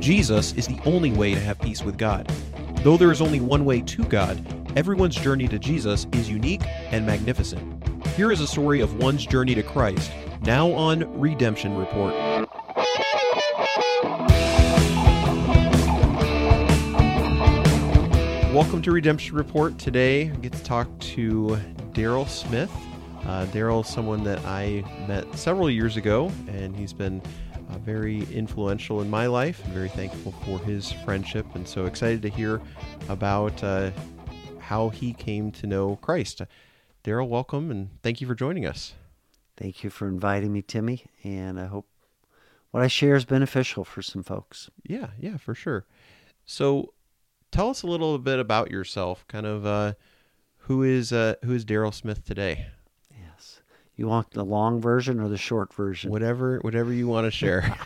Jesus is the only way to have peace with God. Though there is only one way to God, everyone's journey to Jesus is unique and magnificent. Here is a story of one's journey to Christ, now on Redemption Report. Welcome to Redemption Report. Today, I get to talk to Daryl Smith. Uh, Daryl is someone that I met several years ago, and he's been uh, very influential in my life. I'm very thankful for his friendship, and so excited to hear about uh, how he came to know Christ. Daryl, welcome, and thank you for joining us. Thank you for inviting me, Timmy, and I hope what I share is beneficial for some folks. Yeah, yeah, for sure. So, tell us a little bit about yourself. Kind of uh, who is uh, who is Daryl Smith today? You want the long version or the short version? Whatever, whatever you want to share.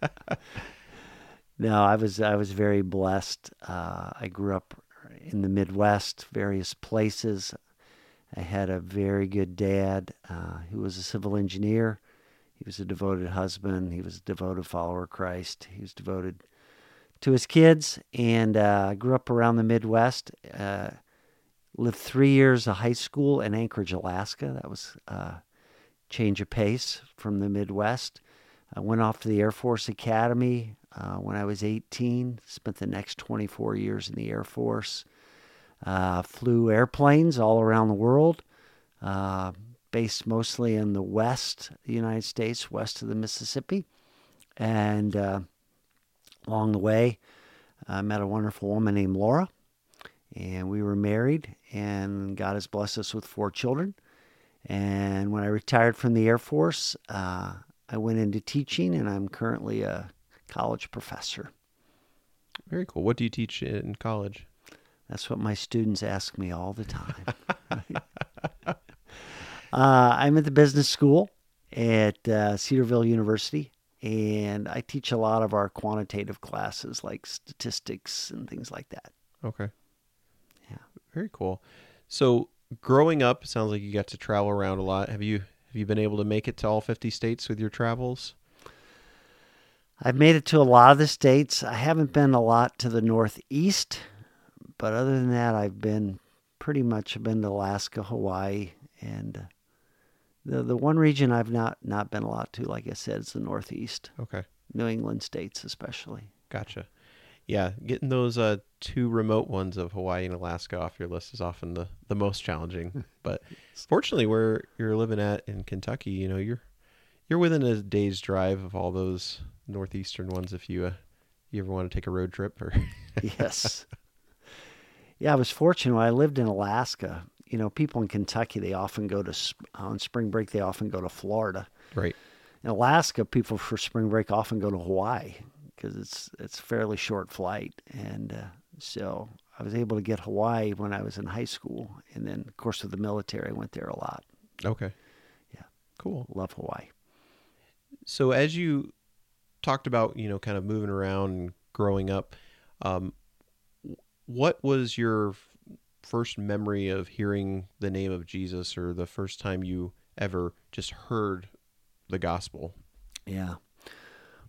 no, I was I was very blessed. Uh, I grew up in the Midwest, various places. I had a very good dad uh, who was a civil engineer. He was a devoted husband. He was a devoted follower of Christ. He was devoted to his kids, and uh, I grew up around the Midwest. Uh, lived three years of high school in Anchorage, Alaska. That was a change of pace from the Midwest. I went off to the Air Force Academy uh, when I was 18. Spent the next 24 years in the Air Force. Uh, flew airplanes all around the world, uh, based mostly in the west, the United States, west of the Mississippi. And uh, along the way, I met a wonderful woman named Laura, and we were married, and God has blessed us with four children. And when I retired from the Air Force, uh, I went into teaching, and I'm currently a college professor. Very cool. What do you teach in college? That's what my students ask me all the time. uh, I'm at the business school at uh, Cedarville University, and I teach a lot of our quantitative classes like statistics and things like that. Okay. Yeah. Very cool. So, growing up, sounds like you got to travel around a lot. Have you have you been able to make it to all 50 states with your travels? I've made it to a lot of the states. I haven't been a lot to the Northeast, but other than that, I've been pretty much been to Alaska, Hawaii, and uh, the the one region I've not not been a lot to, like I said, is the Northeast. Okay. New England states, especially. Gotcha. Yeah, getting those uh, two remote ones of Hawaii and Alaska off your list is often the, the most challenging. but fortunately, where you're living at in Kentucky, you know, you're you're within a day's drive of all those northeastern ones. If you uh, you ever want to take a road trip, or yes, yeah, I was fortunate. When I lived in Alaska. You know, people in Kentucky they often go to on spring break. They often go to Florida. Right. In Alaska, people for spring break often go to Hawaii because it's it's fairly short flight, and uh, so I was able to get Hawaii when I was in high school, and then of course with the military, I went there a lot. Okay. Yeah. Cool. Love Hawaii. So as you talked about, you know, kind of moving around and growing up, um, what was your first memory of hearing the name of Jesus, or the first time you ever just heard the gospel? Yeah.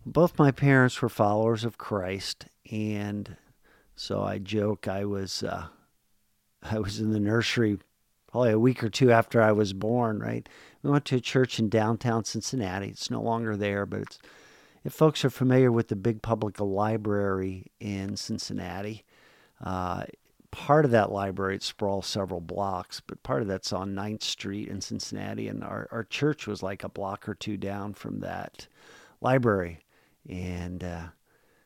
Both my parents were followers of Christ, and so I joke I was uh, I was in the nursery probably a week or two after I was born. Right, we went to a church in downtown Cincinnati. It's no longer there, but it's if folks are familiar with the big public library in Cincinnati, uh, part of that library it sprawls several blocks, but part of that's on 9th Street in Cincinnati, and our, our church was like a block or two down from that library. And uh,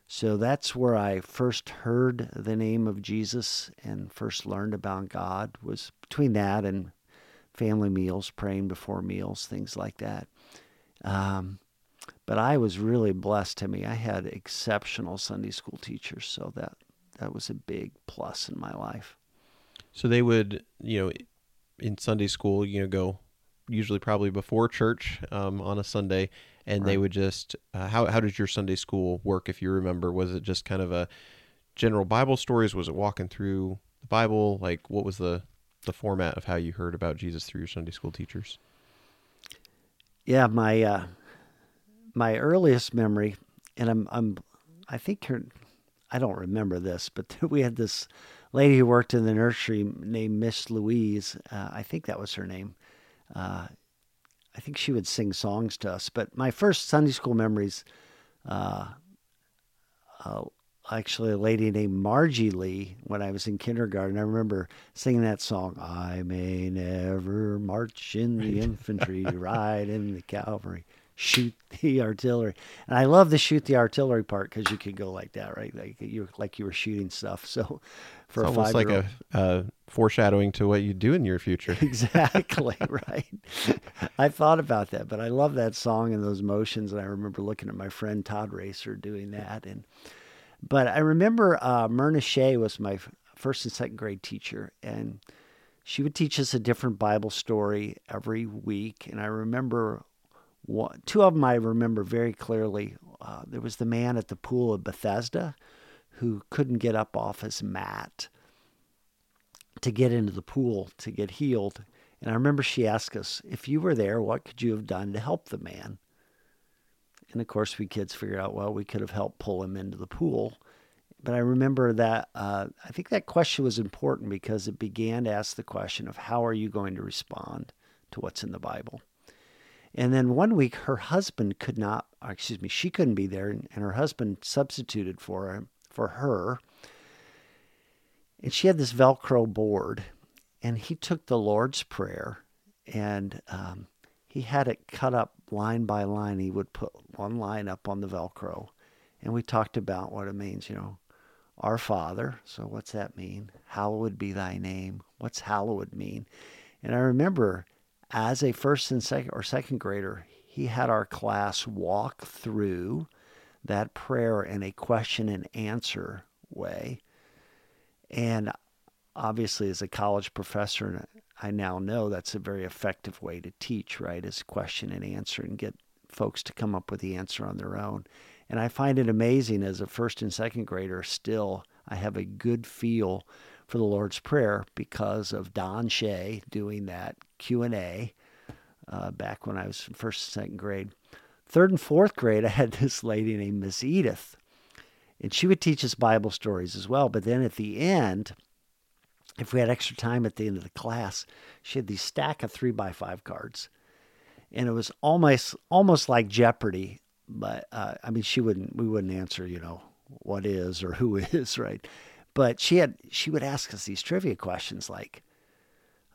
so that's where I first heard the name of Jesus and first learned about God was between that and family meals, praying before meals, things like that. Um, but I was really blessed to me. I had exceptional Sunday school teachers, so that that was a big plus in my life. So they would, you know, in Sunday school, you know, go usually probably before church um, on a Sunday, and right. they would just uh, how how did your Sunday school work? If you remember, was it just kind of a general Bible stories? Was it walking through the Bible? Like, what was the the format of how you heard about Jesus through your Sunday school teachers? Yeah, my uh, my earliest memory, and I'm I'm I think her, I don't remember this, but we had this lady who worked in the nursery named Miss Louise. Uh, I think that was her name. Uh, I think she would sing songs to us. But my first Sunday school memories, uh, uh, actually a lady named Margie Lee when I was in kindergarten. I remember singing that song, I may never march in the infantry, ride in the cavalry, shoot the artillery. And I love the shoot the artillery part because you could go like that, right? Like you like you were shooting stuff. So for it's a almost like a uh, foreshadowing to what you do in your future. exactly right. I thought about that, but I love that song and those motions. And I remember looking at my friend Todd Racer doing that. And but I remember uh, Myrna Shea was my first and second grade teacher, and she would teach us a different Bible story every week. And I remember one, two of them I remember very clearly. Uh, there was the man at the pool of Bethesda who couldn't get up off his mat to get into the pool to get healed. And I remember she asked us, if you were there, what could you have done to help the man? And of course, we kids figured out, well, we could have helped pull him into the pool. But I remember that uh, I think that question was important because it began to ask the question of how are you going to respond to what's in the Bible? And then one week, her husband could not, excuse me, she couldn't be there, and her husband substituted for him for her. And she had this Velcro board, and he took the Lord's Prayer and um, he had it cut up line by line. He would put one line up on the Velcro, and we talked about what it means, you know. Our Father, so what's that mean? Hallowed be thy name. What's hallowed mean? And I remember as a first and second or second grader, he had our class walk through that prayer in a question and answer way. And obviously, as a college professor, I now know that's a very effective way to teach, right? Is question and answer and get folks to come up with the answer on their own. And I find it amazing as a first and second grader, still, I have a good feel for the Lord's Prayer because of Don Shea doing that Q&A uh, back when I was in first and second grade. Third and fourth grade, I had this lady named Miss Edith, and she would teach us Bible stories as well. But then at the end, if we had extra time at the end of the class, she had these stack of three by five cards, and it was almost almost like Jeopardy. But uh, I mean, she wouldn't we wouldn't answer, you know, what is or who is, right? But she had she would ask us these trivia questions like,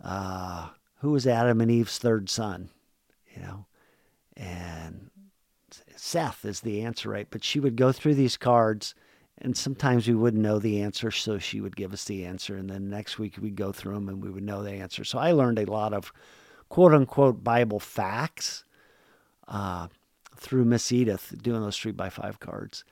uh, "Who was Adam and Eve's third son?" You know, and Seth is the answer, right? But she would go through these cards, and sometimes we wouldn't know the answer, so she would give us the answer. And then next week we'd go through them and we would know the answer. So I learned a lot of quote unquote Bible facts uh, through Miss Edith doing those three by five cards.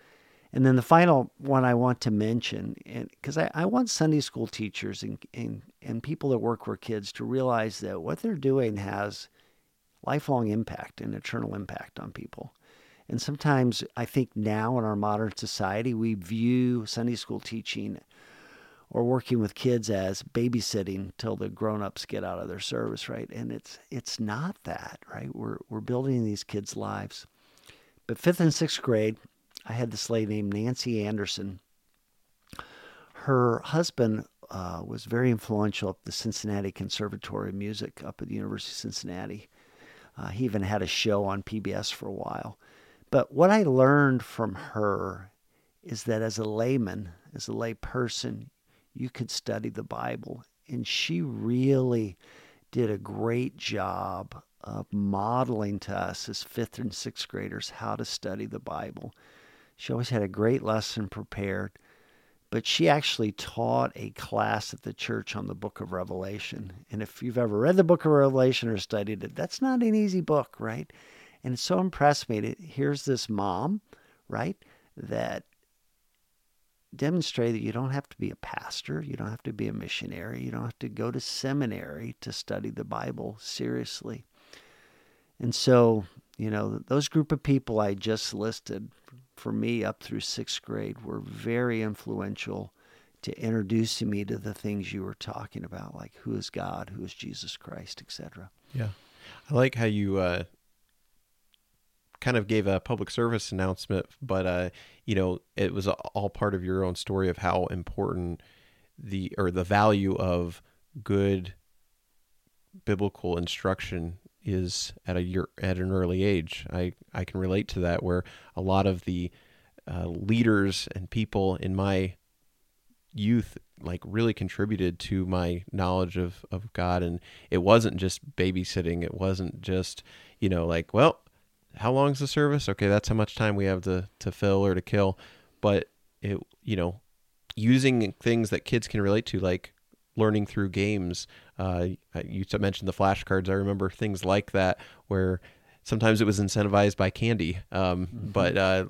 And then the final one I want to mention, because I, I want Sunday school teachers and, and, and people that work with kids to realize that what they're doing has lifelong impact and eternal impact on people. And sometimes I think now in our modern society, we view Sunday school teaching or working with kids as babysitting till the grown-ups get out of their service, right? And it's it's not that, right? We're we're building these kids' lives. But fifth and sixth grade, I had this lady named Nancy Anderson. Her husband uh, was very influential at the Cincinnati Conservatory of Music up at the University of Cincinnati. Uh, he even had a show on PBS for a while. But what I learned from her is that as a layman, as a lay person, you could study the Bible. And she really did a great job of modeling to us as fifth and sixth graders how to study the Bible. She always had a great lesson prepared, but she actually taught a class at the church on the book of Revelation. And if you've ever read the book of Revelation or studied it, that's not an easy book, right? And it so impressed me that here's this mom, right, that demonstrated that you don't have to be a pastor, you don't have to be a missionary, you don't have to go to seminary to study the Bible seriously. And so, you know, those group of people I just listed for me up through sixth grade were very influential to introducing me to the things you were talking about, like who is God, who is Jesus Christ, etc. Yeah, I like how you uh, kind of gave a public service announcement, but uh, you know, it was all part of your own story of how important the or the value of good biblical instruction is at a year at an early age. I I can relate to that where a lot of the uh, leaders and people in my youth like really contributed to my knowledge of of God and it wasn't just babysitting it wasn't just you know like well how long's the service okay that's how much time we have to to fill or to kill but it you know using things that kids can relate to like learning through games uh, you mentioned the flashcards i remember things like that where sometimes it was incentivized by candy um, mm-hmm. but uh,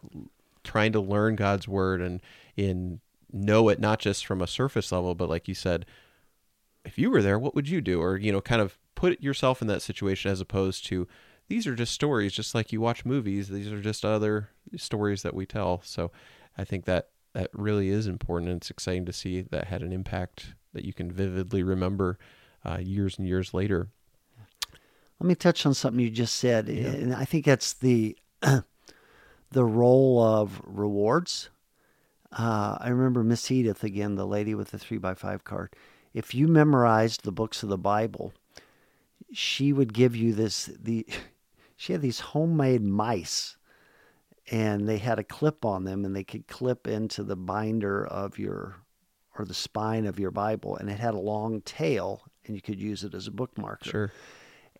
trying to learn god's word and in know it not just from a surface level, but like you said, if you were there, what would you do? Or, you know, kind of put yourself in that situation as opposed to these are just stories, just like you watch movies. These are just other stories that we tell. So I think that that really is important. And it's exciting to see that had an impact that you can vividly remember uh, years and years later. Let me touch on something you just said. Yeah. And I think that's the, the role of rewards uh, I remember Miss Edith again, the lady with the three by five card. If you memorized the books of the Bible, she would give you this. The she had these homemade mice, and they had a clip on them, and they could clip into the binder of your or the spine of your Bible, and it had a long tail, and you could use it as a bookmarker. Sure.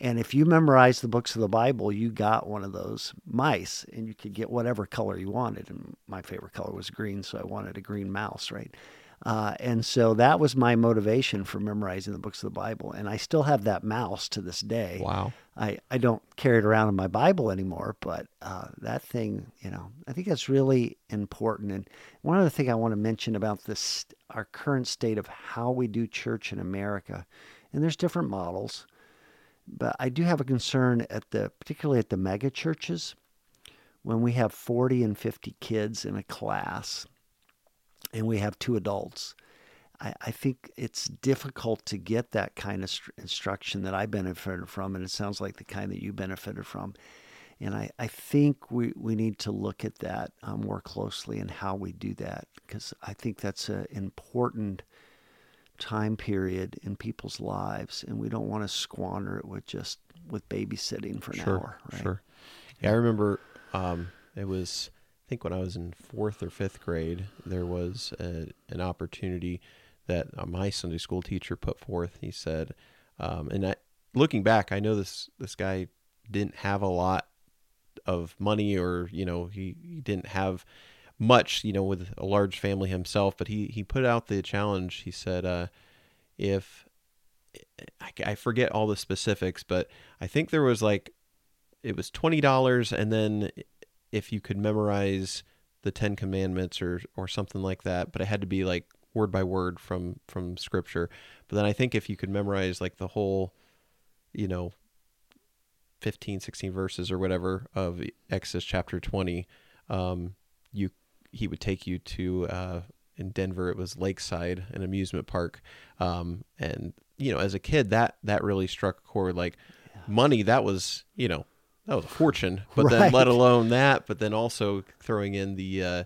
And if you memorized the books of the Bible, you got one of those mice and you could get whatever color you wanted. And my favorite color was green, so I wanted a green mouse, right? Uh, and so that was my motivation for memorizing the books of the Bible. And I still have that mouse to this day. Wow. I, I don't carry it around in my Bible anymore, but uh, that thing, you know, I think that's really important. And one other thing I want to mention about this, our current state of how we do church in America, and there's different models. But I do have a concern at the, particularly at the mega churches, when we have 40 and 50 kids in a class and we have two adults. I, I think it's difficult to get that kind of st- instruction that I benefited from, and it sounds like the kind that you benefited from. And I, I think we, we need to look at that uh, more closely and how we do that because I think that's an important time period in people's lives, and we don't want to squander it with just with babysitting for an sure, hour. Right? Sure. Yeah, I remember um, it was think when I was in fourth or fifth grade, there was a, an opportunity that uh, my Sunday school teacher put forth. He said, um, and I, looking back, I know this this guy didn't have a lot of money, or you know, he, he didn't have much, you know, with a large family himself, but he, he put out the challenge. He said, uh, if I, I forget all the specifics, but I think there was like, it was $20 and then if you could memorize the 10 commandments or, or something like that, but it had to be like word by word from, from scripture. But then I think if you could memorize like the whole, you know, 15, 16 verses or whatever of Exodus chapter 20, um, you he would take you to uh, in Denver. It was Lakeside, an amusement park, um, and you know, as a kid, that that really struck a chord. Like yeah. money, that was you know that was a fortune, but right. then let alone that, but then also throwing in the uh,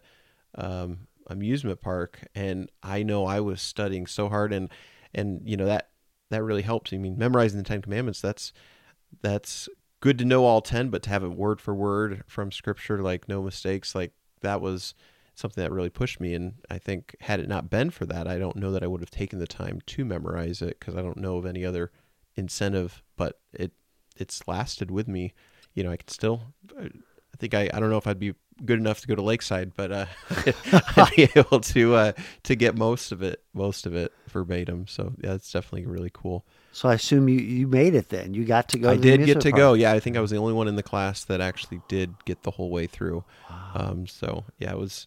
um, amusement park, and I know I was studying so hard, and and you know that that really helps. I mean, memorizing the Ten Commandments, that's that's good to know all 10 but to have it word for word from scripture like no mistakes like that was something that really pushed me. And I think had it not been for that, I don't know that I would have taken the time to memorize it because I don't know of any other incentive. But it it's lasted with me. You know, I can still. I think I, I don't know if I'd be good enough to go to Lakeside, but uh, I'd be able to uh, to get most of it, most of it verbatim. So yeah, it's definitely really cool. So I assume you, you made it then. You got to go. I to did get to park. go. Yeah, I think I was the only one in the class that actually did get the whole way through. Wow. Um, so yeah, it was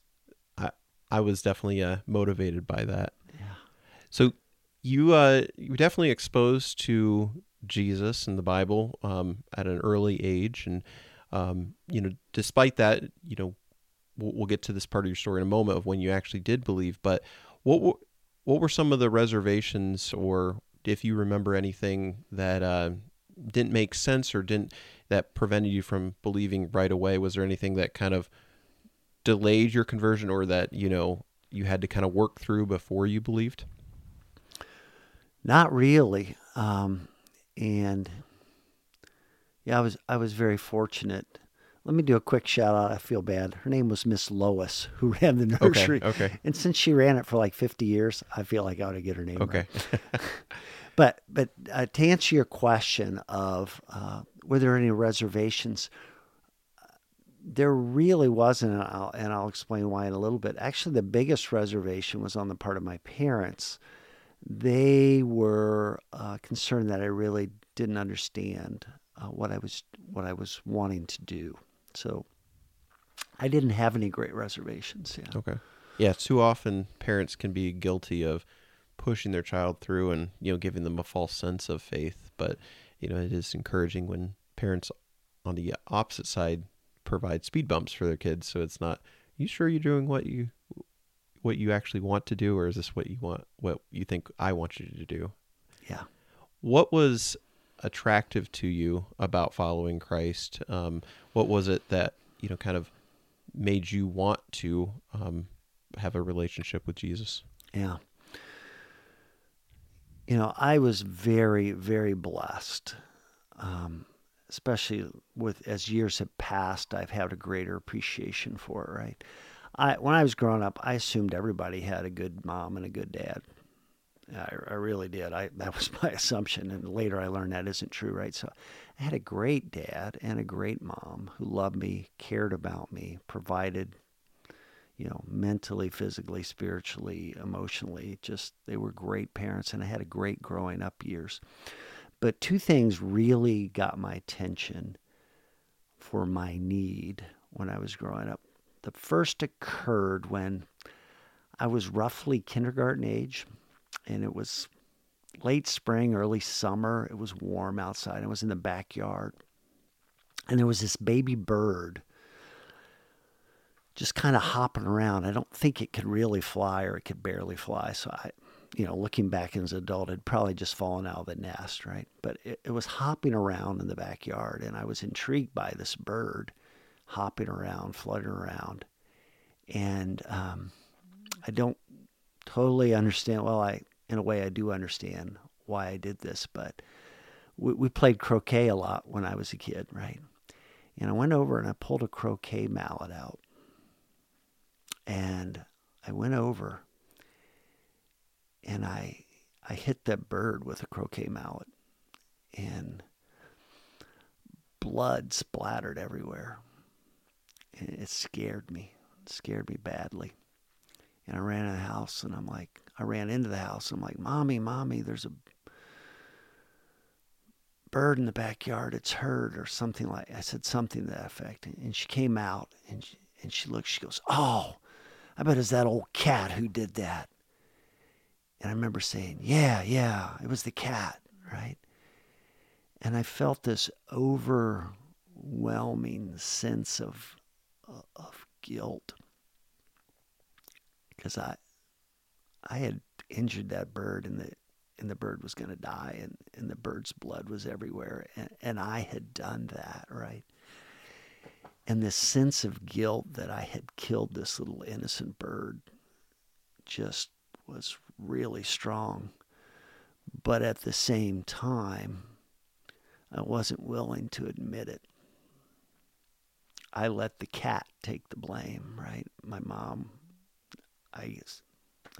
I was definitely uh, motivated by that. Yeah. So you uh, you were definitely exposed to Jesus and the Bible um, at an early age, and um, you know, despite that, you know, we'll, we'll, get to this part of your story in a moment of when you actually did believe. But what were, what were some of the reservations, or if you remember anything that uh, didn't make sense or didn't that prevented you from believing right away? Was there anything that kind of delayed your conversion or that, you know, you had to kind of work through before you believed? Not really. Um, and yeah, I was I was very fortunate. Let me do a quick shout out. I feel bad. Her name was Miss Lois, who ran the nursery. Okay. okay. And since she ran it for like 50 years, I feel like I ought to get her name okay. right. but but uh, to answer your question of uh, were there any reservations, there really wasn't, and I'll, and I'll explain why in a little bit. Actually, the biggest reservation was on the part of my parents. They were uh, concerned that I really didn't understand uh, what I was what I was wanting to do. So I didn't have any great reservations. Yeah. Okay. Yeah. Too often parents can be guilty of pushing their child through and you know giving them a false sense of faith. But you know it is encouraging when parents on the opposite side provide speed bumps for their kids. So it's not. You sure you're doing what you what you actually want to do, or is this what you want? What you think I want you to do? Yeah. What was attractive to you about following Christ? Um, what was it that you know kind of made you want to um, have a relationship with Jesus? Yeah. You know, I was very, very blessed. Um, especially with as years have passed, I've had a greater appreciation for it. Right. I when I was growing up, I assumed everybody had a good mom and a good dad. I, I really did. I that was my assumption, and later I learned that isn't true, right? So, I had a great dad and a great mom who loved me, cared about me, provided, you know, mentally, physically, spiritually, emotionally. Just they were great parents, and I had a great growing up years. But two things really got my attention for my need when I was growing up. The first occurred when I was roughly kindergarten age and it was late spring, early summer. It was warm outside. I was in the backyard. And there was this baby bird just kind of hopping around. I don't think it could really fly or it could barely fly. So I, you know, looking back as an adult, had probably just fallen out of the nest, right? But it, it was hopping around in the backyard, and I was intrigued by this bird hopping around, fluttering around. And um, I don't totally understand. Well, I in a way I do understand why I did this, but we, we played croquet a lot when I was a kid, right? And I went over and I pulled a croquet mallet out, and I went over and I I hit that bird with a croquet mallet, and blood splattered everywhere. It scared me. It scared me badly. And I ran in the house and I'm like, I ran into the house. I'm like, Mommy, Mommy, there's a bird in the backyard. It's hurt or something like I said something to that effect. And she came out and she, and she looked, she goes, Oh, I bet it's that old cat who did that. And I remember saying, Yeah, yeah, it was the cat, right? And I felt this overwhelming sense of Uh, of guilt. Because I I had injured that bird and the and the bird was going to die and, and the bird's blood was everywhere and, and I had done that right? And this sense of guilt that I had killed this little innocent bird just was really strong. But at the same time I wasn't willing to admit it I let the cat take the blame right my mom I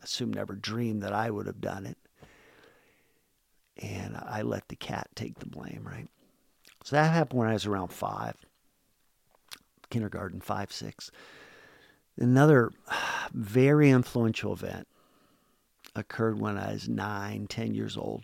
assume never dreamed that I would have done it. And I let the cat take the blame, right? So that happened when I was around five, kindergarten, five, six. Another very influential event occurred when I was nine, ten years old.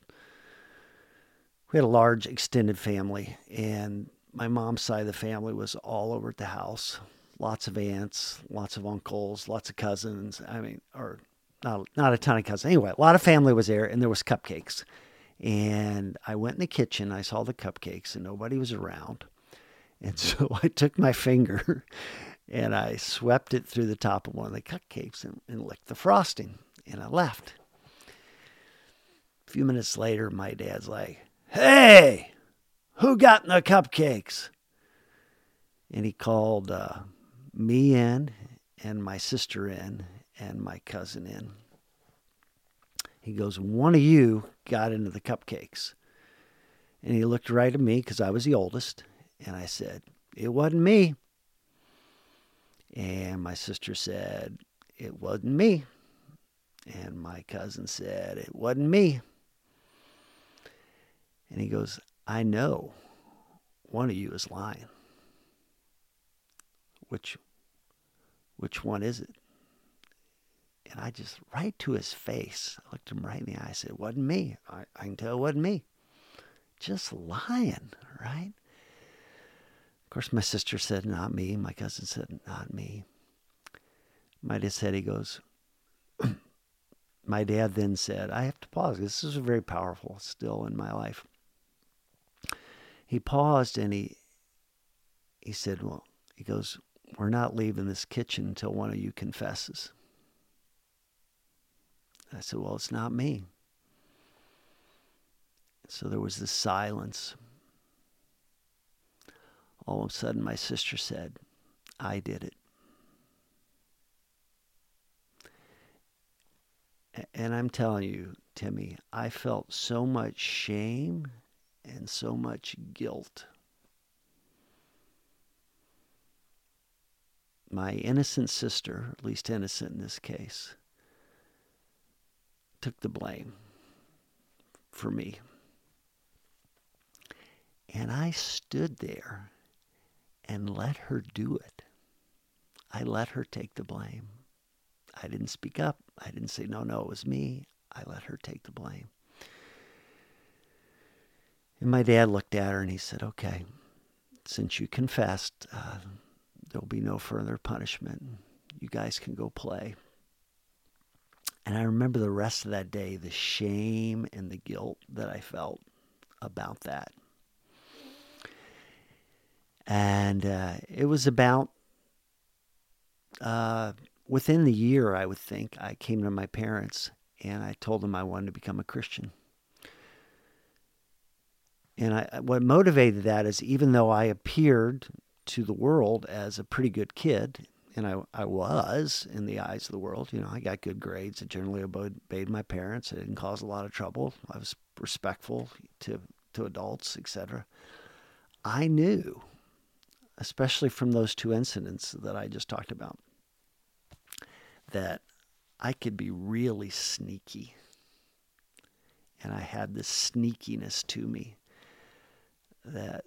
We had a large extended family, and my mom's side of the family was all over at the house. Lots of aunts, lots of uncles, lots of cousins. I mean, or not not a ton of cousins. Anyway, a lot of family was there, and there was cupcakes. And I went in the kitchen. I saw the cupcakes, and nobody was around. And so I took my finger and I swept it through the top of one of the cupcakes and, and licked the frosting. And I left. A few minutes later, my dad's like, "Hey, Who got the cupcakes? And he called uh, me in and my sister in and my cousin in. He goes, One of you got into the cupcakes. And he looked right at me because I was the oldest. And I said, It wasn't me. And my sister said, It wasn't me. And my cousin said, It wasn't me. And he goes, I know one of you is lying. Which which one is it? And I just right to his face, I looked him right in the eye, I said, wasn't me. I, I can tell it wasn't me. Just lying, right? Of course my sister said, Not me. My cousin said, Not me. My dad said, he goes, my dad then said, I have to pause. This is very powerful still in my life. He paused and he he said, Well, he goes, We're not leaving this kitchen until one of you confesses. I said, Well, it's not me. So there was this silence. All of a sudden, my sister said, I did it. And I'm telling you, Timmy, I felt so much shame and so much guilt. My innocent sister, at least innocent in this case, took the blame for me. And I stood there and let her do it. I let her take the blame. I didn't speak up. I didn't say, no, no, it was me. I let her take the blame. And my dad looked at her and he said, okay, since you confessed, uh, there'll be no further punishment. You guys can go play. And I remember the rest of that day, the shame and the guilt that I felt about that. And uh, it was about uh, within the year, I would think, I came to my parents and I told them I wanted to become a Christian. And I, what motivated that is even though I appeared to the world as a pretty good kid, and I, I was in the eyes of the world, you know, I got good grades. I generally obeyed my parents. I didn't cause a lot of trouble. I was respectful to, to adults, etc. I knew, especially from those two incidents that I just talked about, that I could be really sneaky. And I had this sneakiness to me that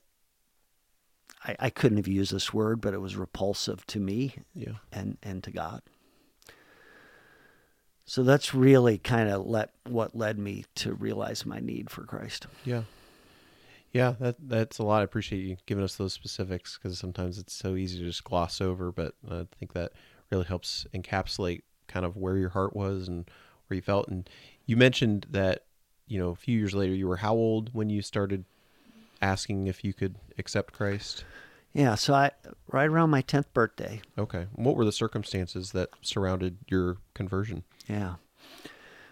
I, I couldn't have used this word, but it was repulsive to me yeah. and, and to God. So that's really kind of let what led me to realize my need for Christ. Yeah. Yeah, that that's a lot. I appreciate you giving us those specifics because sometimes it's so easy to just gloss over, but I think that really helps encapsulate kind of where your heart was and where you felt. And you mentioned that, you know, a few years later, you were how old when you started asking if you could accept Christ? Yeah, so I right around my 10th birthday. Okay. What were the circumstances that surrounded your conversion? Yeah.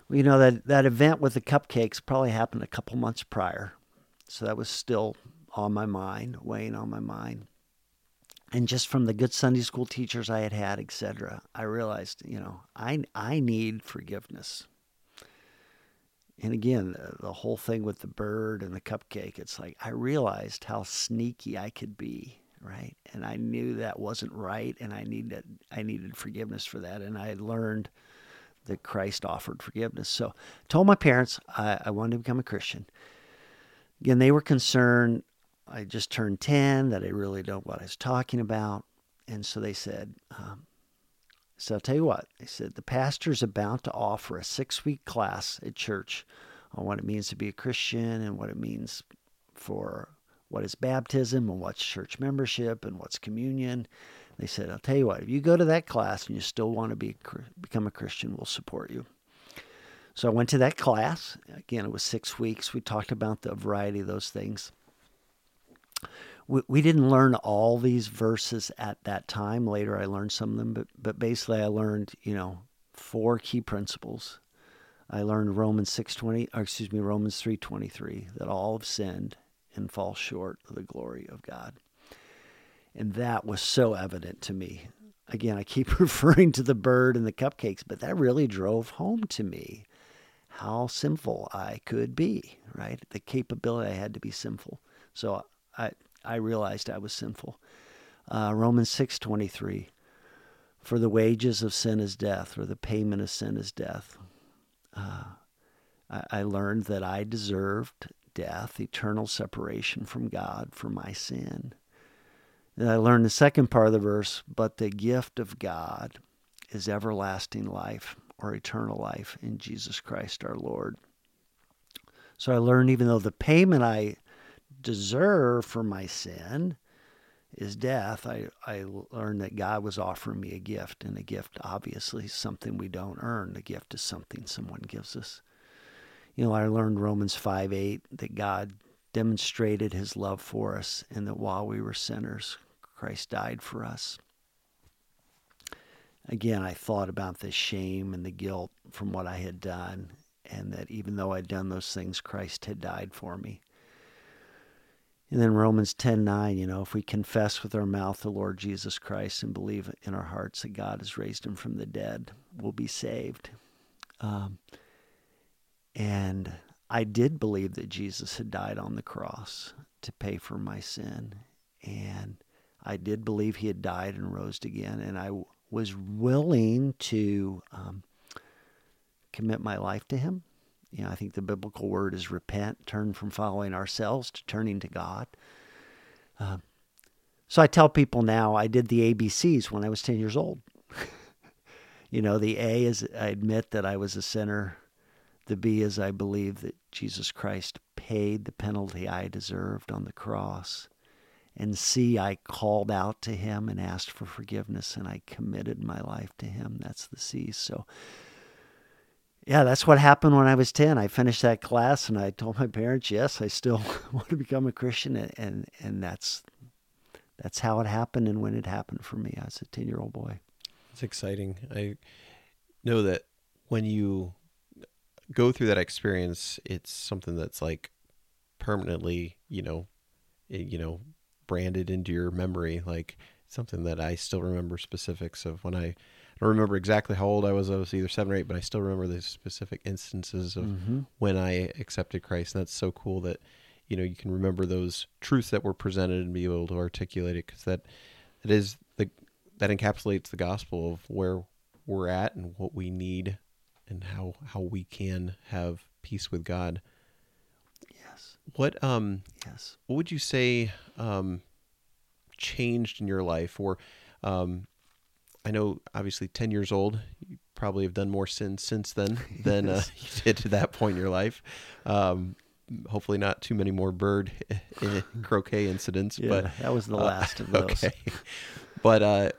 Well, you know that that event with the cupcakes probably happened a couple months prior. So that was still on my mind, weighing on my mind and just from the good Sunday school teachers I had had, etc., I realized, you know, I I need forgiveness. And again, the, whole thing with the bird and the cupcake, it's like I realized how sneaky I could be, right? And I knew that wasn't right, and I needed I needed forgiveness for that, and I had learned that Christ offered forgiveness. So, I told my parents I, I wanted to become a Christian. Again, they were concerned I just turned 10, that I really don't know what I was talking about. And so they said, um, so I'll tell you what, they said, the pastor's about to offer a six week class at church on what it means to be a Christian and what it means for what is baptism and what's church membership and what's communion. They said, I'll tell you what, if you go to that class and you still want to be become a Christian, we'll support you. So I went to that class. Again, it was six weeks. We talked about the variety of those things we, we didn't learn all these verses at that time. Later, I learned some of them, but but basically, I learned you know four key principles. I learned Romans six twenty, or excuse me, Romans three twenty three, that all have sinned and fall short of the glory of God. And that was so evident to me. Again, I keep referring to the bird and the cupcakes, but that really drove home to me how sinful I could be, right? The capability I had to be sinful. So I, I realized I was sinful. Uh, Romans 6:23 For the wages of sin is death, or the payment of sin is death. Uh, I, I learned that I deserved death, eternal separation from God for my sin. And I learned the second part of the verse, but the gift of God is everlasting life or eternal life in Jesus Christ our Lord. So I learned even though the payment I deserve for my sin is death, I, I learned that God was offering me a gift. And a gift, obviously, is something we don't earn. The gift is something someone gives us. You know, I learned Romans 5 8 that God demonstrated his love for us and that while we were sinners, Christ died for us. Again, I thought about the shame and the guilt from what I had done, and that even though I'd done those things, Christ had died for me. And then Romans 10:9, you know, if we confess with our mouth the Lord Jesus Christ and believe in our hearts that God has raised him from the dead, we'll be saved. Um, and I did believe that Jesus had died on the cross to pay for my sin. And I did believe he had died and rose again. And I was willing to um, commit my life to him. You know, I think the biblical word is repent, turn from following ourselves to turning to God. Uh, so I tell people now I did the ABCs when I was 10 years old. you know, the A is I admit that I was a sinner. The B is I believe that Jesus Christ paid the penalty I deserved on the cross. And C, I called out to him and asked for forgiveness and I committed my life to him. That's the C. So, yeah, that's what happened when I was 10. I finished that class and I told my parents, yes, I still want to become a Christian. And, and, and that's, that's how it happened and when it happened for me as a 10 year old boy. It's exciting. I know that when you go through that experience, it's something that's like permanently, you know, eh, you know, branded into your memory, like something that I still remember specifics of when I, I don't remember exactly how old I was. I was either seven or eight, but I still remember the specific instances of mm-hmm. when I accepted Christ. And that's so cool that, you know, you can remember those truths that were presented and be able to articulate it because that, that is the, that encapsulates the gospel of where we're at and what we need and how, how we can have peace with God. Yes. What um yes. What would you say um changed in your life or um I know obviously 10 years old you probably have done more sins since then than uh, you did at that point in your life. Um hopefully not too many more bird croquet incidents yeah, but that was the uh, last uh, of those. Okay. But uh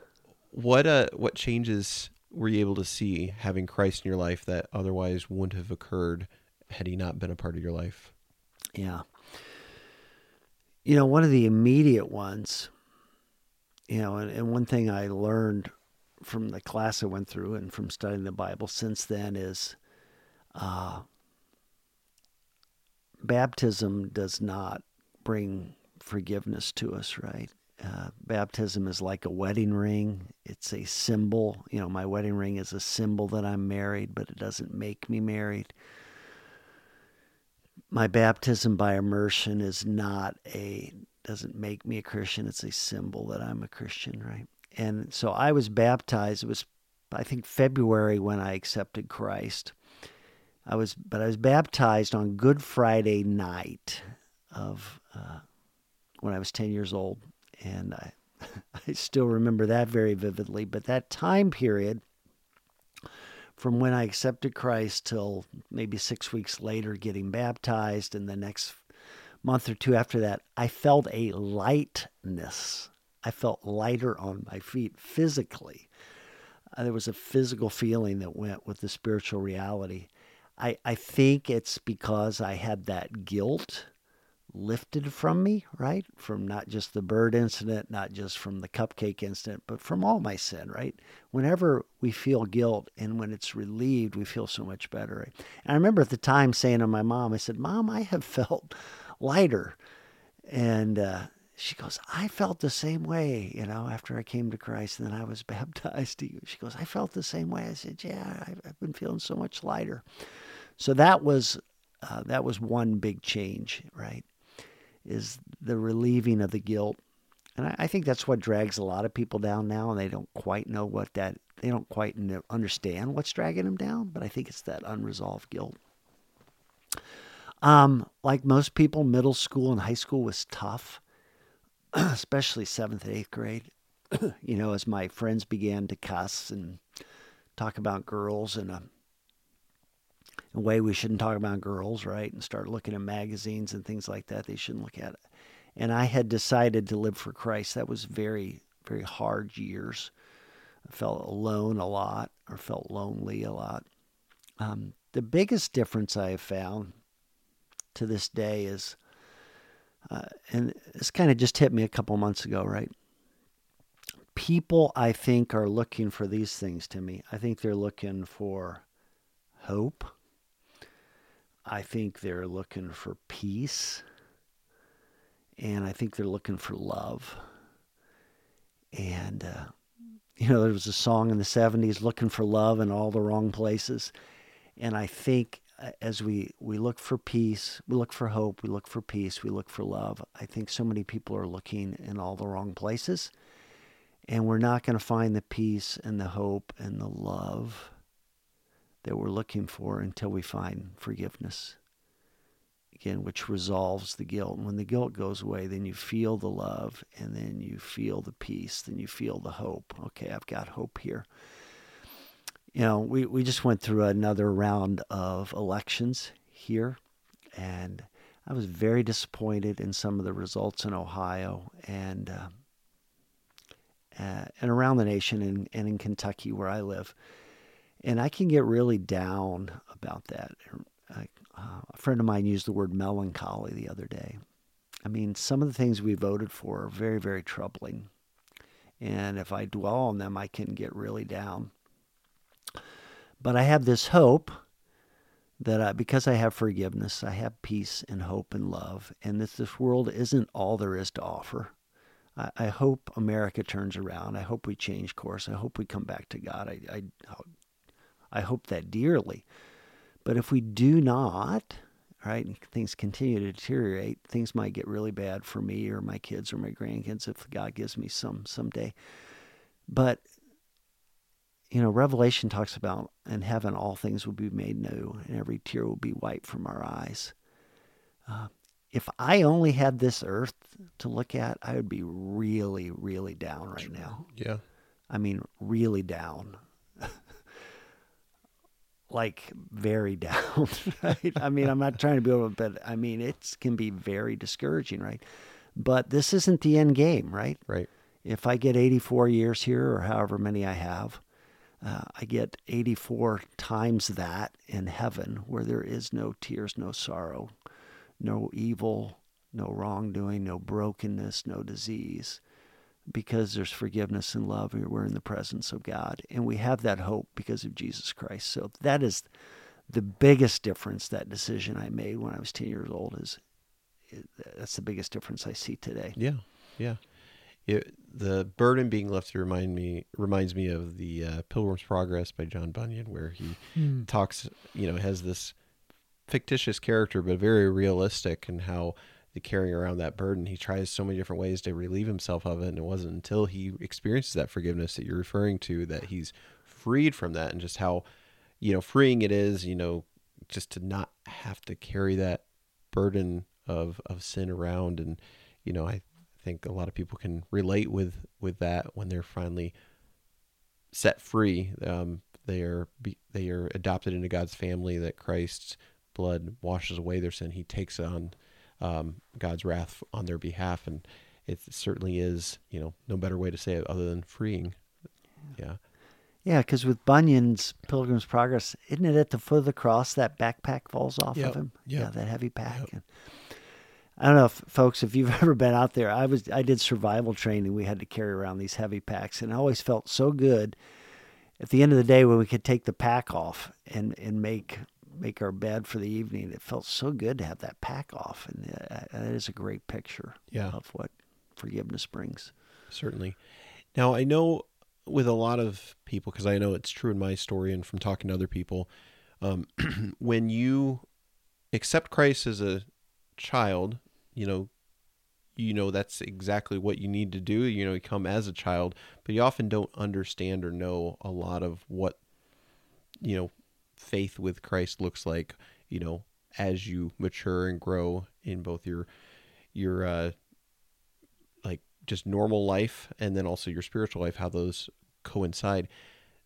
what uh what changes were you able to see having Christ in your life that otherwise wouldn't have occurred had he not been a part of your life? Yeah. You know, one of the immediate ones, you know, and, and one thing I learned from the class I went through and from studying the Bible since then is uh, baptism does not bring forgiveness to us, right? Uh, baptism is like a wedding ring. It's a symbol. You know, my wedding ring is a symbol that I'm married, but it doesn't make me married my baptism by immersion is not a doesn't make me a Christian. It's a symbol that I'm a Christian, right? And so I was baptized. It was I think February when I accepted Christ. I was, but I was baptized on Good Friday night of uh, when I was ten years old, and I I still remember that very vividly. But that time period from when I accepted Christ till maybe six weeks later getting baptized, and the next month or two after that, I felt a lightness. I felt lighter on my feet physically. Uh, there was a physical feeling that went with the spiritual reality. I, I think it's because I had that guilt lifted from me, right? From not just the bird incident, not just from the cupcake incident, but from all my sin, right? Whenever we feel guilt and when it's relieved, we feel so much better. Right? And I remember at the time saying to my mom, I said, Mom, I have felt lighter. And uh, she goes, I felt the same way, you know, after I came to Christ and then I was baptized. She goes, I felt the same way. I said, Yeah, I've been feeling so much lighter. So that was uh, that was one big change, right? Is the relieving of the guilt, and I, I think that's what drags a lot of people down now, and they don't quite know what that they don't quite understand what's dragging them down. But I think it's that unresolved guilt. Um, like most people, middle school and high school was tough, especially seventh eighth grade. you know, as my friends began to cuss and talk about girls in a, a, way we shouldn't talk about girls, right? And start looking at magazines and things like that they shouldn't look at. It. And I had decided to live for Christ. That was very, very hard years. I felt alone a lot or felt lonely a lot. Um, the biggest difference I have found to this day is, uh, and this kind of just hit me a couple months ago, right? People, I think, are looking for these things to me. I think they're looking for hope. I think they're looking for peace. And I think they're looking for love. And, uh, you know, there was a song in the 70s, Looking for Love in All the Wrong Places. And I think as we, we look for peace, we look for hope, we look for peace, we look for love. I think so many people are looking in all the wrong places. And we're not going to find the peace and the hope and the love that we're looking for until we find forgiveness. Again, which resolves the guilt. And when the guilt goes away, then you feel the love and then you feel the peace, then you feel the hope. Okay, I've got hope here you know, we, we just went through another round of elections here, and I was very disappointed in some of the results in Ohio and uh, uh, and around the nation and, and in Kentucky where I live. And I can get really down about that. I, uh, a friend of mine used the word melancholy the other day. I mean, some of the things we voted for are very, very troubling. And if I dwell on them, I can get really down. But I have this hope that I, because I have forgiveness, I have peace and hope and love, and that this world isn't all there is to offer. I, I hope America turns around. I hope we change course. I hope we come back to God. I, I, I hope that dearly. But if we do not, right, and things continue to deteriorate, things might get really bad for me or my kids or my grandkids if God gives me some someday. But you know, Revelation talks about in heaven all things will be made new and every tear will be wiped from our eyes. Uh, if I only had this earth to look at, I would be really, really down right now. Yeah. I mean, really down. like very down, right? I mean, I'm not trying to be able to, but I mean, it can be very discouraging, right? But this isn't the end game, right? Right. If I get 84 years here or however many I have, uh, I get 84 times that in heaven where there is no tears, no sorrow, no evil, no wrongdoing, no brokenness, no disease, because there's forgiveness and love. And we're in the presence of God. And we have that hope because of Jesus Christ. So that is the biggest difference that decision I made when I was 10 years old is that's the biggest difference I see today. Yeah. Yeah it, the burden being lifted remind me reminds me of the uh, Pilgrim's Progress by John Bunyan, where he hmm. talks, you know, has this fictitious character but very realistic, and how the carrying around that burden, he tries so many different ways to relieve himself of it, and it wasn't until he experiences that forgiveness that you're referring to that he's freed from that, and just how, you know, freeing it is, you know, just to not have to carry that burden of of sin around, and you know, I think a lot of people can relate with with that when they're finally set free. Um, they are they are adopted into God's family. That Christ's blood washes away their sin. He takes on um, God's wrath on their behalf, and it certainly is you know no better way to say it other than freeing. Yeah. Yeah, because with Bunyan's Pilgrim's Progress, isn't it at the foot of the cross that backpack falls off yep. of him? Yep. Yeah, that heavy pack. Yep. And I don't know if folks, if you've ever been out there, I was, I did survival training. We had to carry around these heavy packs and I always felt so good at the end of the day when we could take the pack off and, and make make our bed for the evening. It felt so good to have that pack off, and uh, that is a great picture Yeah. of what forgiveness brings. certainly. Now, I know with a lot of people, because I know it's true in my story and from talking to other people, um, when you accept Christ as a child, you know, you know that's exactly what you need to do. You know, you come as a child, but you often don't understand or know a lot of what you know faith with Christ looks like. You know, as you mature and grow in both your your uh, like just normal life and then also your spiritual life, how those coincide.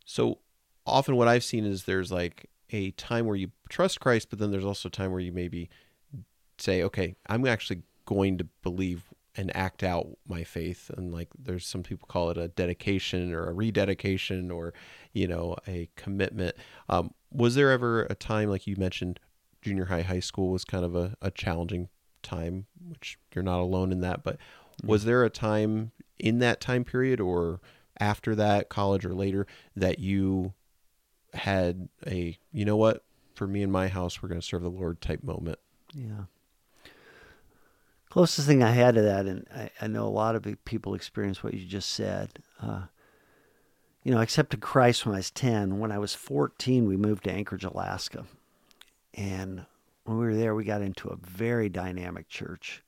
So often what I've seen is there's like a time where you trust Christ, but then there's also a time where you maybe say, okay, I'm actually going to believe and act out my faith. And like there's some people call it a dedication or a rededication or, you know, a commitment. Um, was there ever a time, like you mentioned, junior high, high school was kind of a, a challenging time, which you're not alone in that, but was there a time in that time period or after that, college or later, that you had a, you know what, for me and my house, we're going to serve the Lord type moment? Yeah. Closest thing I had to that, and I, I know a lot of people experience what you just said. Uh, you know, I accepted Christ when I was 10. When I was 14, we moved to Anchorage, Alaska. And when we were there, we got into a very dynamic church.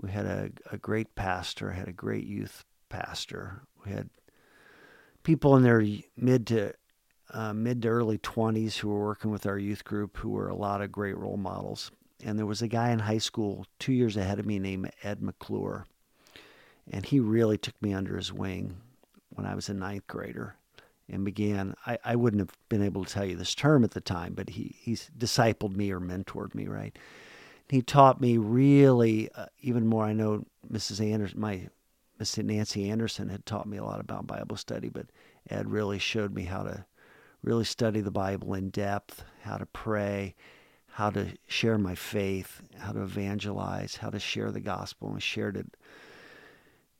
We had a, a great pastor, had a great youth pastor. We had people in their mid to uh, mid to early 20s who were working with our youth group who were a lot of great role models. And there was a guy in high school two years ahead of me named Ed McClure. And he really took me under his wing when I was a ninth grader and began. I, I wouldn't have been able to tell you this term at the time, but he, he's discipled me or mentored me, right? He taught me really uh, even more. I know Mrs. Anderson, my Miss Nancy Anderson had taught me a lot about Bible study, but Ed really showed me how to really study the Bible in depth, how to pray, how to share my faith, how to evangelize, how to share the gospel. And we shared it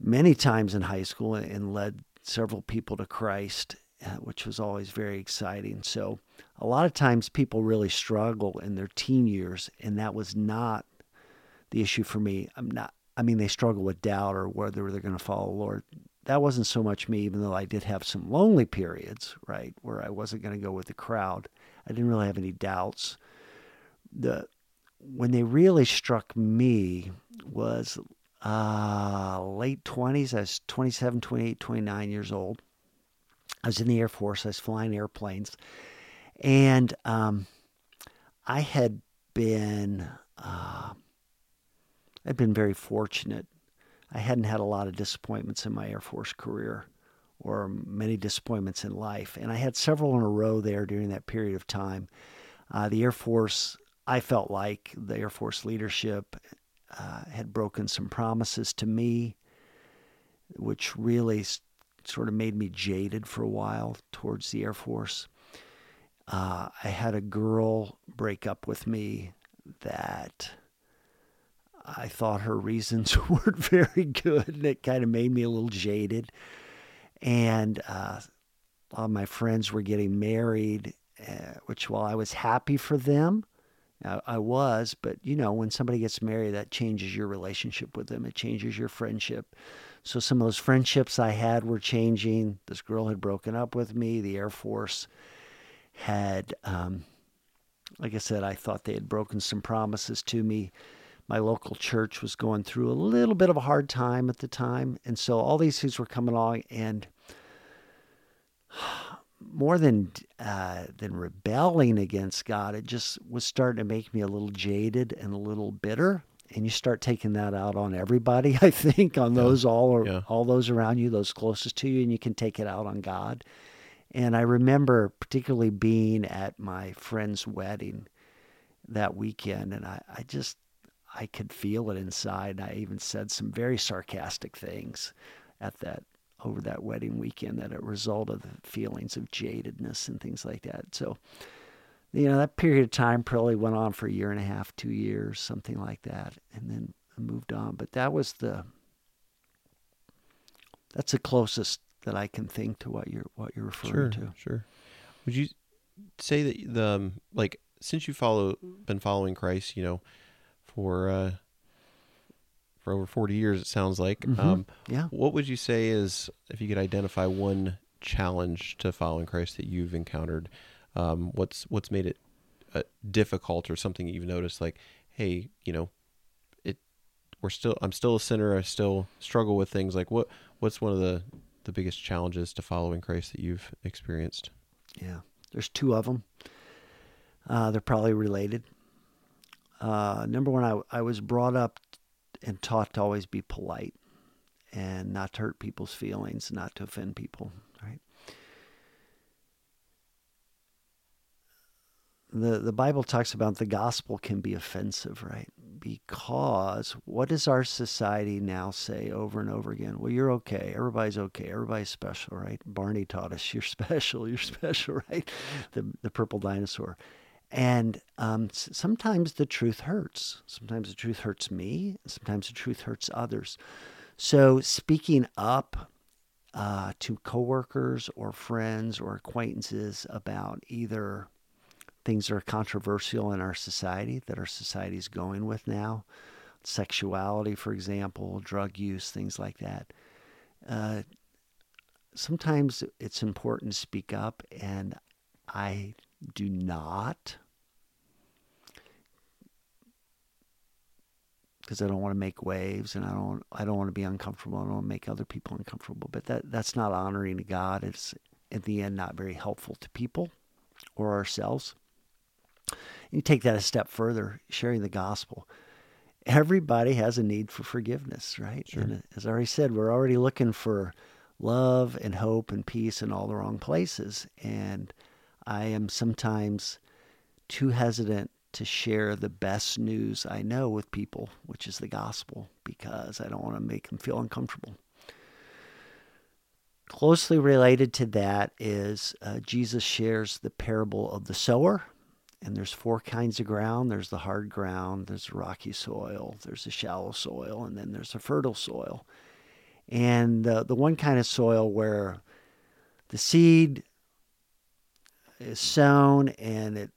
many times in high school and led several people to Christ, uh, which was always very exciting. So, a lot of times people really struggle in their teen years, and that was not the issue for me. I'm not. I mean, they struggle with doubt or whether they're going to follow the Lord. That wasn't so much me, even though I did have some lonely periods, right, where I wasn't going to go with the crowd. I didn't really have any doubts. The when they really struck me was uh, late 20s. I was 27, 28, 29 years old. I was in the Air Force. I was flying airplanes. And um, I had been, uh, I'd been very fortunate. I hadn't had a lot of disappointments in my Air Force career or many disappointments in life. And I had several in a row there during that period of time. Uh, the Air Force, I felt like the Air Force leadership uh, had broken some promises to me, which really sort of made me jaded for a while towards the Air Force. Uh, I had a girl break up with me that I thought her reasons weren't very good, and it kind of made me a little jaded. And uh, a lot of my friends were getting married, uh, which while I was happy for them, I, was, but you know, when somebody gets married, that changes your relationship with them. It changes your friendship. So some of those friendships I had were changing. This girl had broken up with me. The Air Force had, um, like I said, I thought they had broken some promises to me. My local church was going through a little bit of a hard time at the time. And so all these things were coming along. And more than uh, than rebelling against God, it just was starting to make me a little jaded and a little bitter. And you start taking that out on everybody, I think, on those all Yeah. all those around you, those closest to you, and you can take it out on God. And I remember particularly being at my friend's wedding that weekend, and I, I just I could feel it inside. I even said some very sarcastic things at that over that wedding weekend that a result of the feelings of jadedness and things like that. So, you know, that period of time probably went on for a year and a half, two years, something like that, and then I moved on. But that was the that's the closest that I can think to what you're what you're referring Sure, to. sure. Would you say that the um, like since you follow been following Christ, you know, for uh, for over forty years, it sounds like. Mhm. Um, Yeah. what would you say is if you could identify one challenge to following Christ that you've encountered? Um, what's what's made it uh, difficult, or something you've noticed? Like, hey, you know, it we're still I'm still a sinner. I still struggle with things. Like, what what's one of the the biggest challenges to following Christ that you've experienced? Yeah, there's two of them. Uh, they're probably related. Uh, number one, I, I was brought up and taught to always be polite and not to hurt people's feelings, not to offend people, right? The, the Bible talks about the gospel can be offensive, right? Because what does our society now say over and over again? Well, you're okay. Everybody's okay. Everybody's special, right? Barney taught us, you're special. You're special, right? The, the purple dinosaur. And um, sometimes the truth hurts. Sometimes the truth hurts me. Sometimes the truth hurts others. So speaking up uh, to coworkers or friends or acquaintances about either things that are controversial in our society that our society is going with now, sexuality, for example, drug use, things like that. Uh, sometimes it's important to speak up, and I do not because I don't want to make waves and I don't I don't want to be uncomfortable. I don't want to make other people uncomfortable. But that that's not honoring to God. It's at the end not very helpful to people or ourselves. You take that a step further, sharing the gospel. Everybody has a need for forgiveness, right? Sure. And uh, as I already said, we're already looking for love and hope and peace in all the wrong places. And I am sometimes too hesitant to share the best news I know with people, which is the gospel, because I don't want to make them feel uncomfortable. Closely related to that is uh, Jesus shares the parable of the sower. And there's four kinds of ground there's the hard ground, there's the rocky soil, there's the shallow soil, and then there's the fertile soil. And uh, the one kind of soil where the seed is sown and it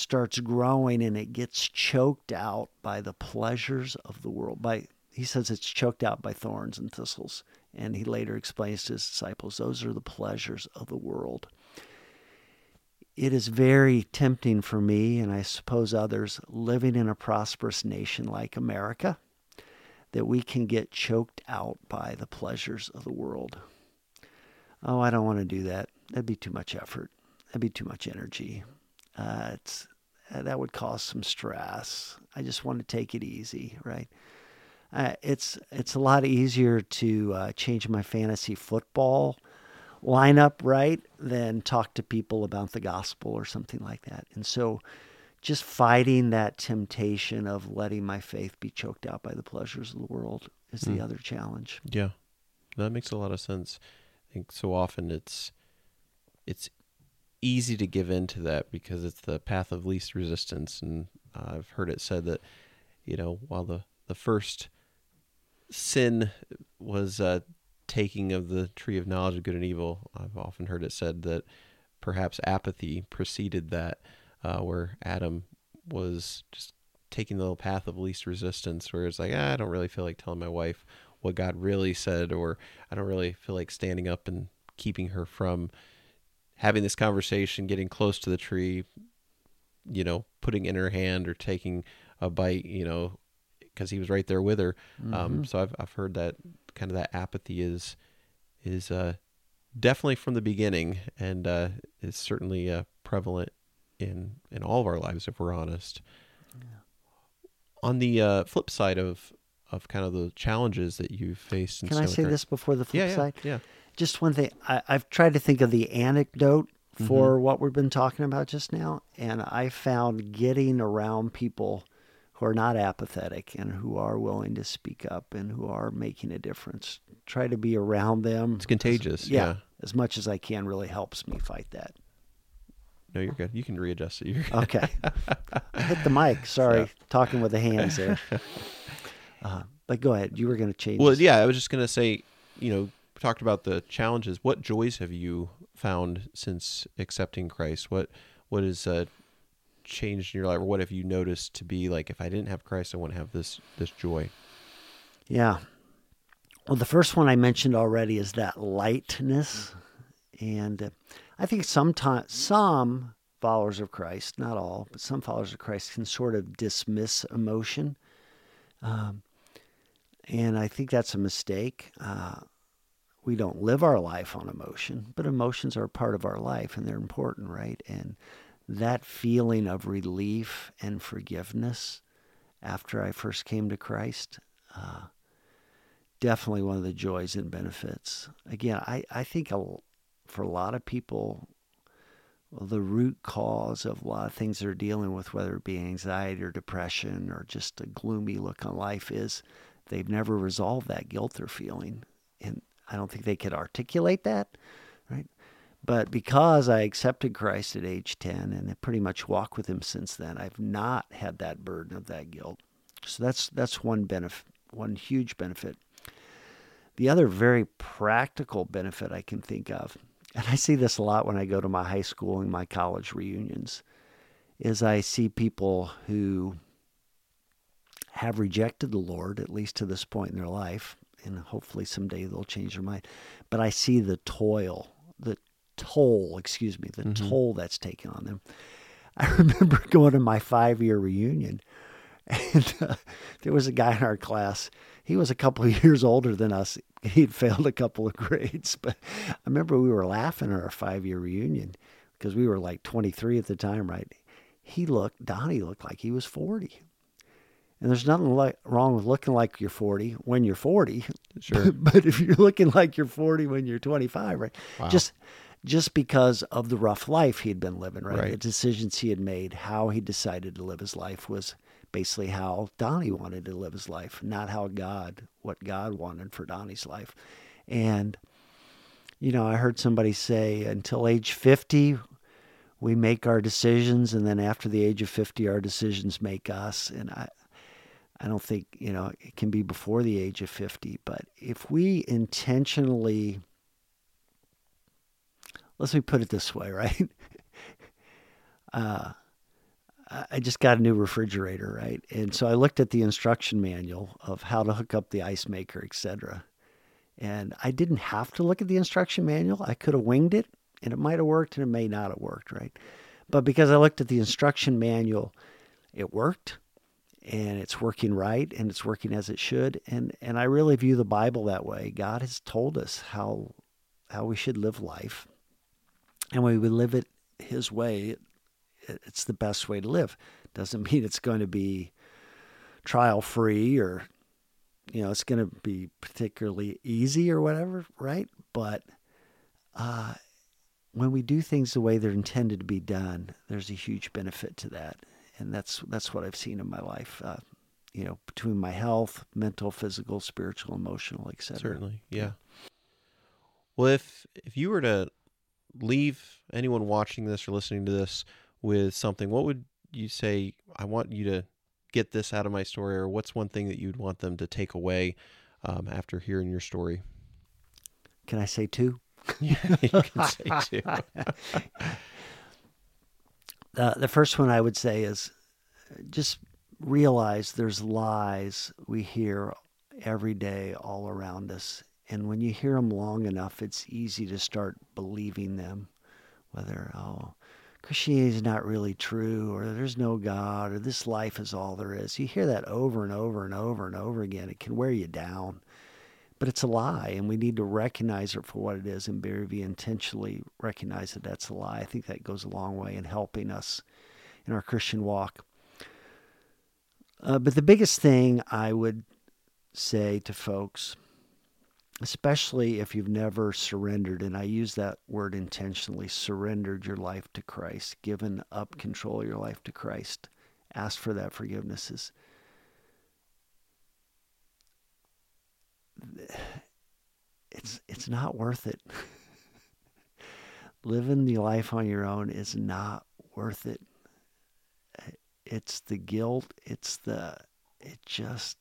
starts growing and it gets choked out by the pleasures of the world. By he says it's choked out by thorns and thistles. And he later explains to his disciples those are the pleasures of the world. It is very tempting for me and i suppose others living in a prosperous nation like america that we can get choked out by the pleasures of the world. Oh i don't want to do that. That'd be too much effort. That'd be too much energy. Uh, it's uh, that would cause some stress. I just want to take it easy, right? Uh, it's it's a lot easier to uh, change my fantasy football lineup, right, than talk to people about the gospel or something like that. And so, just fighting that temptation of letting my faith be choked out by the pleasures of the world is the Mm. other challenge. Yeah, that makes a lot of sense. I think so often it's it's easy to give in to that because it's the path of least resistance, and I've heard it said that you know while the the first sin was uh, taking of the tree of knowledge of good and evil, I've often heard it said that perhaps apathy preceded that, uh, where Adam was just taking the path of least resistance, where it's like ah, I don't really feel like telling my wife what God really said, or I don't really feel like standing up and keeping her from having this conversation, getting close to the tree, you know, putting in her hand or taking a bite, you know, because he was right there with her. Um, Mhm. so I've I've heard that kind of that apathy is is uh, definitely from the beginning, and uh, is certainly uh, prevalent in in all of our lives if we're honest. On the uh, flip side of of kind of the challenges that you've faced, in Can I say this before the flip Yeah, yeah, side? yeah. Just one thing I, i've tried to think of the anecdote for Mm-hmm. what we've been talking about just now and i found getting around people who are not apathetic and who are willing to speak up and who are making a difference try to be around them It's contagious. yeah, yeah. as much as i can really helps me fight that No, you're good. You can readjust it. You're good. okay I hit the mic sorry talking with the hands there uh, but go ahead you were going to change Well, yeah, I was just gonna say, you know, talked about the challenges. What joys have you found since accepting Christ? What what is uh, changed in your life, or what have you noticed to be like? If I didn't have Christ, I wouldn't have this this joy. Yeah. Well, the first one I mentioned already is that lightness, and uh, I think sometimes some followers of Christ, not all, but some followers of Christ can sort of dismiss emotion, um, and I think that's a mistake. Uh, we don't live our life on emotion, but emotions are part of our life and they're important, right? And that feeling of relief and forgiveness after I first came to Christ, uh, definitely one of the joys and benefits. Again, I, I think for a lot of people, well, the root cause of a lot of things they're dealing with, whether it be anxiety or depression or just a gloomy look on life, is they've never resolved that guilt they're feeling. And I don't think they could articulate that, right? But because I accepted Christ at age 10 and have pretty much walked with him since then, I've not had that burden of that guilt. So that's that's one benefit, one huge benefit. The other very practical benefit I can think of, and I see this a lot when I go to my high school and my college reunions, is I see people who have rejected the Lord, at least to this point in their life, and hopefully someday they'll change their mind. But I see the toil, the toll, excuse me, the mm-hmm. toll that's taken on them. I remember going to my five year reunion, and uh, there was a guy in our class. He was a couple of years older than us. He'd failed a couple of grades, but I remember we were laughing at our five year reunion because we were like 23 at the time, right? He looked, Donnie looked like he was 40. And there's nothing like, wrong with looking like you're 40 when you're 40. Sure. but if you're looking like you're 40 when you're 25, right? Wow. Just just because of the rough life he'd been living, right? right? The decisions he had made, how he decided to live his life was basically how Donnie wanted to live his life, not how God, what God wanted for Donnie's life. And, you know, I heard somebody say until age 50, we make our decisions, and then after the age of 50, our decisions make us. And I, I don't think, you know, it can be before the age of 50, but if we intentionally, let's me put it this way, right? uh, I just got a new refrigerator, right? And so I looked at the instruction manual of how to hook up the ice maker, etc. And I didn't have to look at the instruction manual. I could have winged it, and it might have worked, and it may not have worked, right? But because I looked at the instruction manual, it worked and it's working right and it's working as it should and and I really view the Bible that way. God has told us how how we should live life. And when we live it his way, it, it's the best way to live. Doesn't mean it's going to be trial free or you know, it's going to be particularly easy or whatever, right? But uh, when we do things the way they're intended to be done, there's a huge benefit to that and that's that's what I've seen in my life. Uh, you know, between my health, mental, physical, spiritual, emotional, etc. Certainly, yeah. Well, if if you were to leave anyone watching this or listening to this with something, what would you say? I want you to get this out of my story, or what's one thing that you'd want them to take away um, after hearing your story? Can I say two? yeah, you can say two. Uh, the first one I would say is just realize there's lies we hear every day all around us. And when you hear them long enough, it's easy to start believing them. Whether, oh, Christianity is not really true, or there's no God, or this life is all there is. You hear that over and over and over and over again. It can wear you down but it's a lie, and we need to recognize it for what it is and very intentionally recognize that that's a lie. I think that goes a long way in helping us in our Christian walk. Uh, but the biggest thing I would say to folks, especially if you've never surrendered, and I use that word intentionally, surrendered your life to Christ, given up control of your life to Christ, ask for that forgiveness is it's it's not worth it. Living the life on your own is not worth it. It's the guilt, it's the it just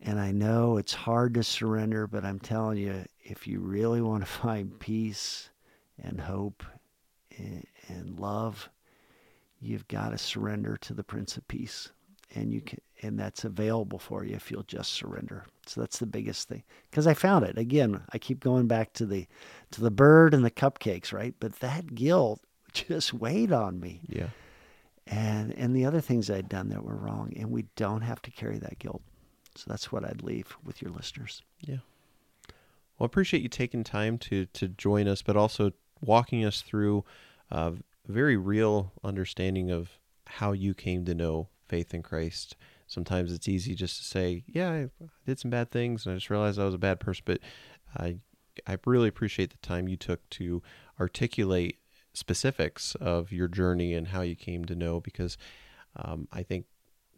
and I know it's hard to surrender, but I'm telling you, if you really want to find peace and hope and, and love, you've got to surrender to the Prince of Peace, and you can, and that's available for you if you'll just surrender. So that's the biggest thing. Because I found it again. I keep going back to the to the bird and the cupcakes, right? But that guilt just weighed on me. Yeah. And and the other things I'd done that were wrong, and we don't have to carry that guilt. So that's what I'd leave with your listeners. Yeah. Well, I appreciate you taking time to to join us, but also walking us through a very real understanding of how you came to know faith in Christ. Sometimes it's easy just to say, "Yeah, I did some bad things, and I just realized I was a bad person." But I I really appreciate the time you took to articulate specifics of your journey and how you came to know, because um, I think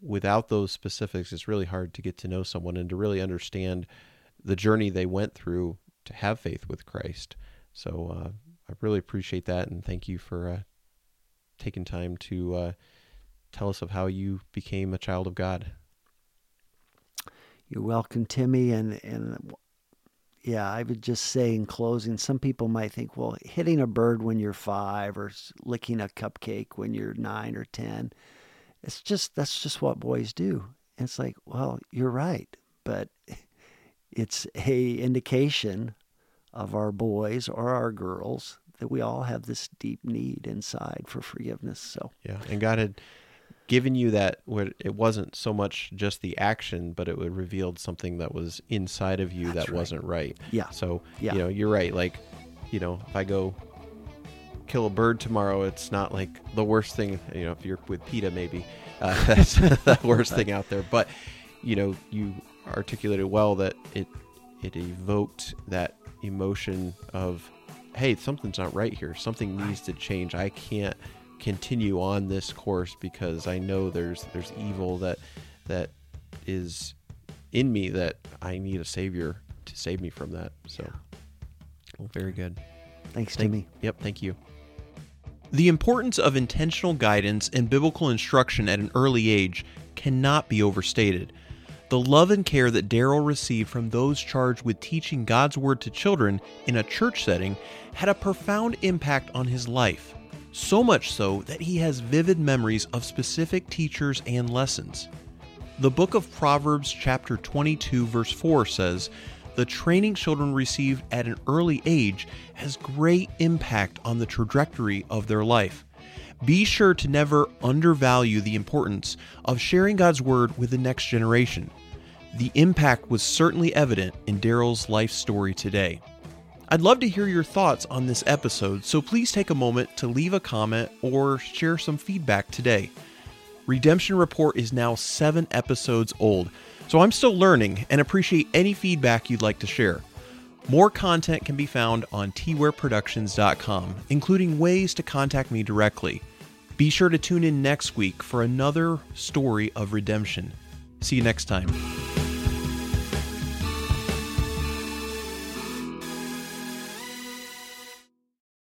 without those specifics, it's really hard to get to know someone and to really understand the journey they went through to have faith with Christ. So uh, I really appreciate that, and thank you for uh, taking time to uh, tell us of how you became a child of God. You're welcome, Timmy, and and yeah, I would just say in closing, some people might think, well, hitting a bird when you're five or licking a cupcake when you're nine or ten, it's just that's just what boys do. And it's like, well, you're right, but it's a indication of our boys or our girls that we all have this deep need inside for forgiveness. So yeah, and God had given you that where it wasn't so much just the action, but it revealed something that was inside of you That's that right. wasn't right. Yeah. So Yeah. you know, you're right. Like, you know, if I go kill a bird tomorrow, it's not like the worst thing. You know, if you're with PETA, maybe uh, that's the worst thing out there. But you know, you articulated well that it it evoked that emotion of, hey, something's not right here. Something needs to change. I can't continue on this course because I know there's there's evil that that is in me that I need a savior to save me from that. So, well, very good. thanks, Thank- Timmy. Yep, thank you. The importance of intentional guidance and biblical instruction at an early age cannot be overstated. The love and care that Daryl received from those charged with teaching God's Word to children in a church setting had a profound impact on his life. So much so that he has vivid memories of specific teachers and lessons. The book of Proverbs, chapter 22, verse 4 says, The training children receive at an early age has great impact on the trajectory of their life. Be sure to never undervalue the importance of sharing God's word with the next generation. The impact was certainly evident in Daryl's life story today. I'd love to hear your thoughts on this episode, so please take a moment to leave a comment or share some feedback today. Redemption Report is now seven episodes old, so I'm still learning and appreciate any feedback you'd like to share. More content can be found on twearproductions.com, including ways to contact me directly. Be sure to tune in next week for another story of redemption. See you next time.